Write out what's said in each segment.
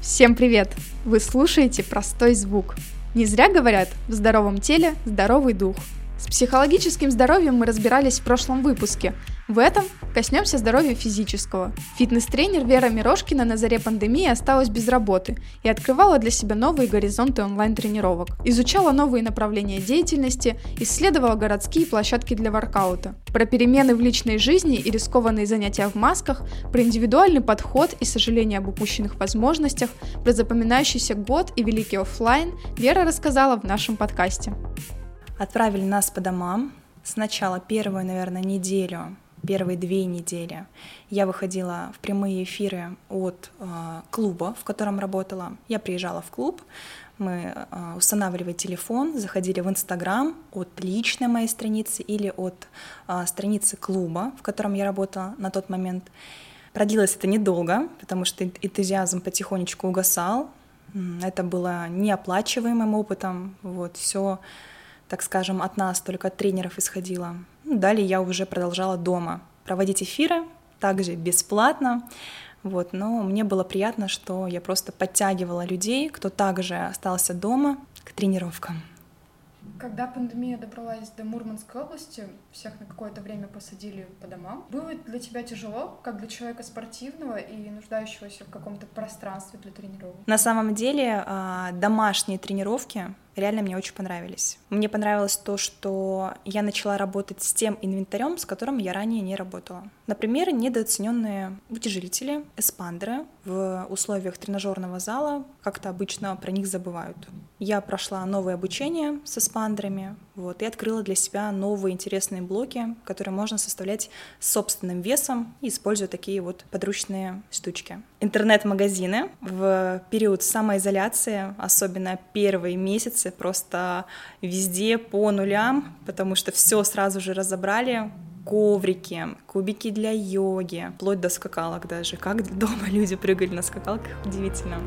Всем привет! Вы слушаете «Простой звук». Не зря говорят «в здоровом теле здоровый дух». С психологическим здоровьем мы разбирались в прошлом выпуске. В этом коснемся здоровья физического. Фитнес-тренер Вера Мирошкина на заре пандемии осталась без работы и открывала для себя новые горизонты онлайн-тренировок. Изучала новые направления деятельности, исследовала городские площадки для воркаута. Про перемены в личной жизни и рискованные занятия в масках, про индивидуальный подход и сожаление об упущенных возможностях, про запоминающийся год и великий офлайн Вера рассказала в нашем подкасте. Отправили нас по домам. Сначала первую, наверное, неделю, первые две недели я выходила в прямые эфиры от э, клуба, в котором работала. Я приезжала в клуб, мы э, устанавливали телефон, заходили в Инстаграм от личной моей страницы или от э, страницы клуба, в котором я работала на тот момент. Продлилось это недолго, потому что энтузиазм потихонечку угасал. Это было неоплачиваемым опытом. Вот, все так скажем, от нас, только от тренеров исходило. Далее я уже продолжала дома проводить эфиры, также бесплатно. Вот, но мне было приятно, что я просто подтягивала людей, кто также остался дома к тренировкам. Когда пандемия добралась до Мурманской области, всех на какое-то время посадили по домам. Было для тебя тяжело, как для человека спортивного и нуждающегося в каком-то пространстве для тренировок? На самом деле а, домашние тренировки реально мне очень понравились. Мне понравилось то, что я начала работать с тем инвентарем, с которым я ранее не работала. Например, недооцененные утяжелители, эспандеры в условиях тренажерного зала как-то обычно про них забывают. Я прошла новое обучение с эспандерами, вот, и открыла для себя новые интересные блоки, которые можно составлять собственным весом, используя такие вот подручные штучки. Интернет-магазины в период самоизоляции, особенно первые месяцы, просто везде по нулям, потому что все сразу же разобрали, коврики, кубики для йоги, вплоть до скакалок даже. Как дома люди прыгали на скакалках, удивительно.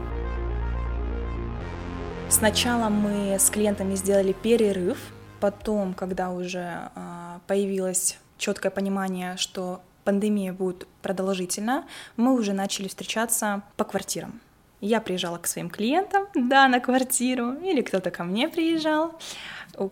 Сначала мы с клиентами сделали перерыв, Потом, когда уже а, появилось четкое понимание, что пандемия будет продолжительна, мы уже начали встречаться по квартирам. Я приезжала к своим клиентам, да, на квартиру, или кто-то ко мне приезжал,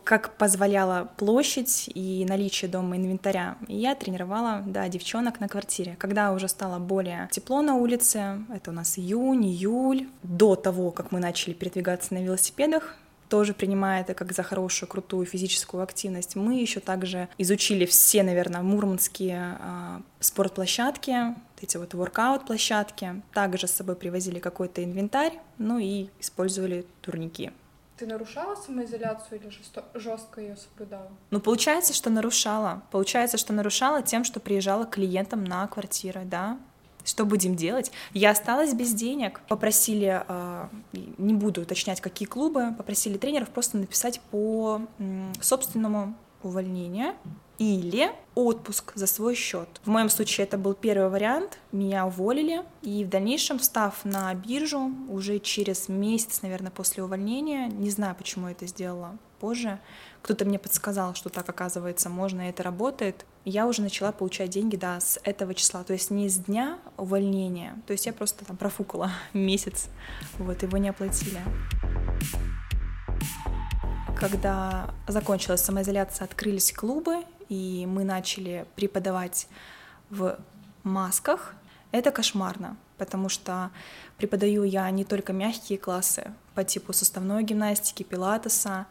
как позволяла площадь и наличие дома инвентаря. я тренировала, да, девчонок на квартире. Когда уже стало более тепло на улице, это у нас июнь, июль, до того, как мы начали передвигаться на велосипедах, тоже принимая это как за хорошую, крутую физическую активность. Мы еще также изучили все, наверное, мурманские э, спортплощадки, эти вот воркаут-площадки. Также с собой привозили какой-то инвентарь, ну и использовали турники. Ты нарушала самоизоляцию или жестко ее соблюдала? Ну, получается, что нарушала. Получается, что нарушала тем, что приезжала к клиентам на квартиры, да. Что будем делать? Я осталась без денег. Попросили, а, не буду уточнять, какие клубы, попросили тренеров просто написать по собственному увольнению или отпуск за свой счет. В моем случае это был первый вариант. Меня уволили, и в дальнейшем, встав на биржу, уже через месяц, наверное, после увольнения, не знаю, почему это сделала позже, кто-то мне подсказал, что так, оказывается, можно, и это работает, я уже начала получать деньги, да, с этого числа, то есть не с дня увольнения, то есть я просто там профукала месяц, вот, его не оплатили. Когда закончилась самоизоляция, открылись клубы, и мы начали преподавать в масках, это кошмарно, потому что преподаю я не только мягкие классы по типу суставной гимнастики, пилатеса,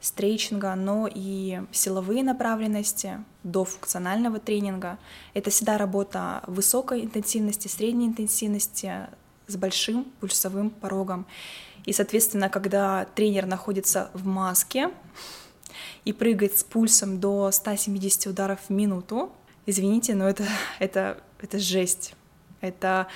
стрейчинга, но и силовые направленности до функционального тренинга. Это всегда работа высокой интенсивности, средней интенсивности с большим пульсовым порогом. И, соответственно, когда тренер находится в маске и прыгает с пульсом до 170 ударов в минуту, извините, но это, это, это жесть. Это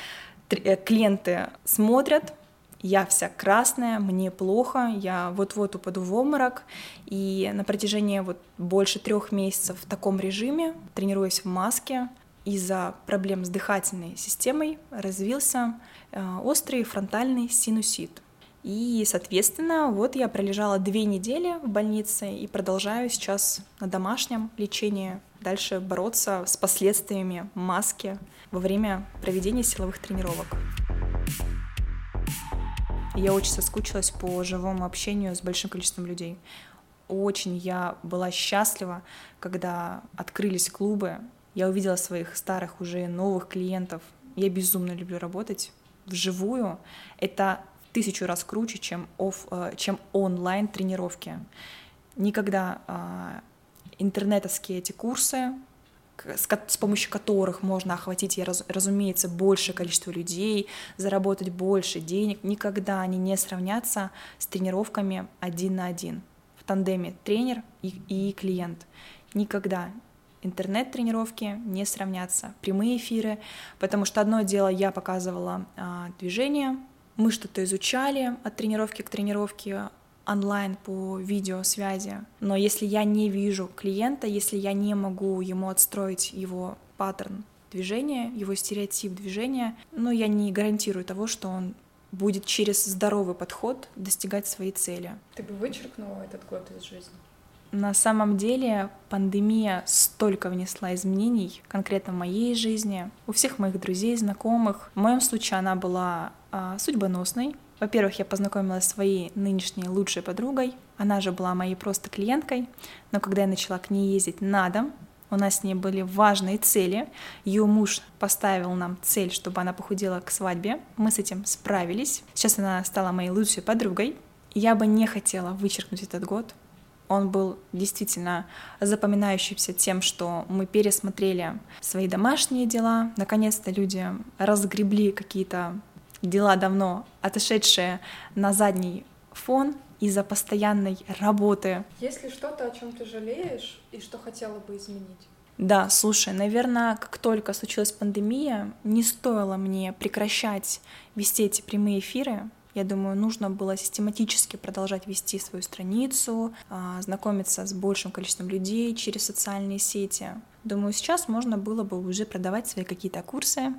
э, клиенты смотрят, я вся красная, мне плохо, я вот-вот упаду в обморок, и на протяжении вот больше трех месяцев в таком режиме, тренируясь в маске, из-за проблем с дыхательной системой развился э, острый фронтальный синусит. И, соответственно, вот я пролежала две недели в больнице и продолжаю сейчас на домашнем лечении дальше бороться с последствиями маски во время проведения силовых тренировок. Я очень соскучилась по живому общению с большим количеством людей. Очень я была счастлива, когда открылись клубы. Я увидела своих старых уже новых клиентов. Я безумно люблю работать вживую. Это тысячу раз круче, чем, оф, э, чем онлайн тренировки. Никогда э, интернетовские эти курсы, с, помощью которых можно охватить, раз, разумеется, большее количество людей, заработать больше денег, никогда они не сравнятся с тренировками один на один в тандеме тренер и, и клиент. Никогда интернет-тренировки не сравнятся, прямые эфиры, потому что одно дело я показывала а, движение, мы что-то изучали от тренировки к тренировке, онлайн по видеосвязи. Но если я не вижу клиента, если я не могу ему отстроить его паттерн движения, его стереотип движения, ну, я не гарантирую того, что он будет через здоровый подход достигать своей цели. Ты бы вычеркнула этот год из жизни? На самом деле пандемия столько внесла изменений, конкретно в моей жизни, у всех моих друзей, знакомых. В моем случае она была а, судьбоносной, во-первых, я познакомилась с своей нынешней лучшей подругой. Она же была моей просто клиенткой. Но когда я начала к ней ездить на дом, у нас с ней были важные цели. Ее муж поставил нам цель, чтобы она похудела к свадьбе. Мы с этим справились. Сейчас она стала моей лучшей подругой. Я бы не хотела вычеркнуть этот год. Он был действительно запоминающимся тем, что мы пересмотрели свои домашние дела. Наконец-то люди разгребли какие-то дела давно отошедшие на задний фон из-за постоянной работы. Есть ли что-то, о чем ты жалеешь и что хотела бы изменить? Да, слушай, наверное, как только случилась пандемия, не стоило мне прекращать вести эти прямые эфиры. Я думаю, нужно было систематически продолжать вести свою страницу, а, знакомиться с большим количеством людей через социальные сети. Думаю, сейчас можно было бы уже продавать свои какие-то курсы.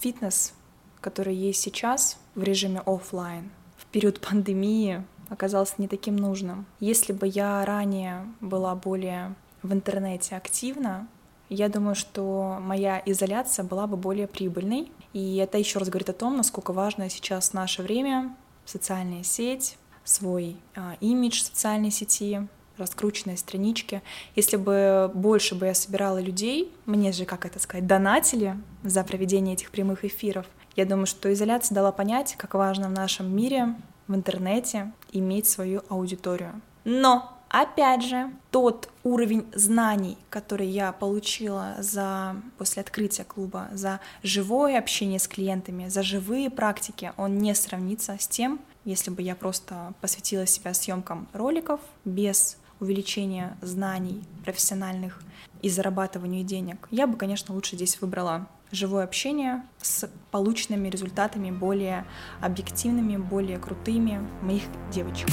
Фитнес который есть сейчас в режиме офлайн, в период пандемии оказался не таким нужным. Если бы я ранее была более в интернете активна, я думаю, что моя изоляция была бы более прибыльной. И это еще раз говорит о том, насколько важно сейчас наше время, социальная сеть, свой а, имидж социальной сети, раскрученные странички. Если бы больше бы я собирала людей, мне же, как это сказать, донатили за проведение этих прямых эфиров, я думаю, что изоляция дала понять, как важно в нашем мире, в интернете иметь свою аудиторию. Но Опять же, тот уровень знаний, который я получила за, после открытия клуба, за живое общение с клиентами, за живые практики, он не сравнится с тем, если бы я просто посвятила себя съемкам роликов без увеличения знаний профессиональных и зарабатыванию денег. Я бы, конечно, лучше здесь выбрала живое общение с полученными результатами более объективными, более крутыми моих девочек.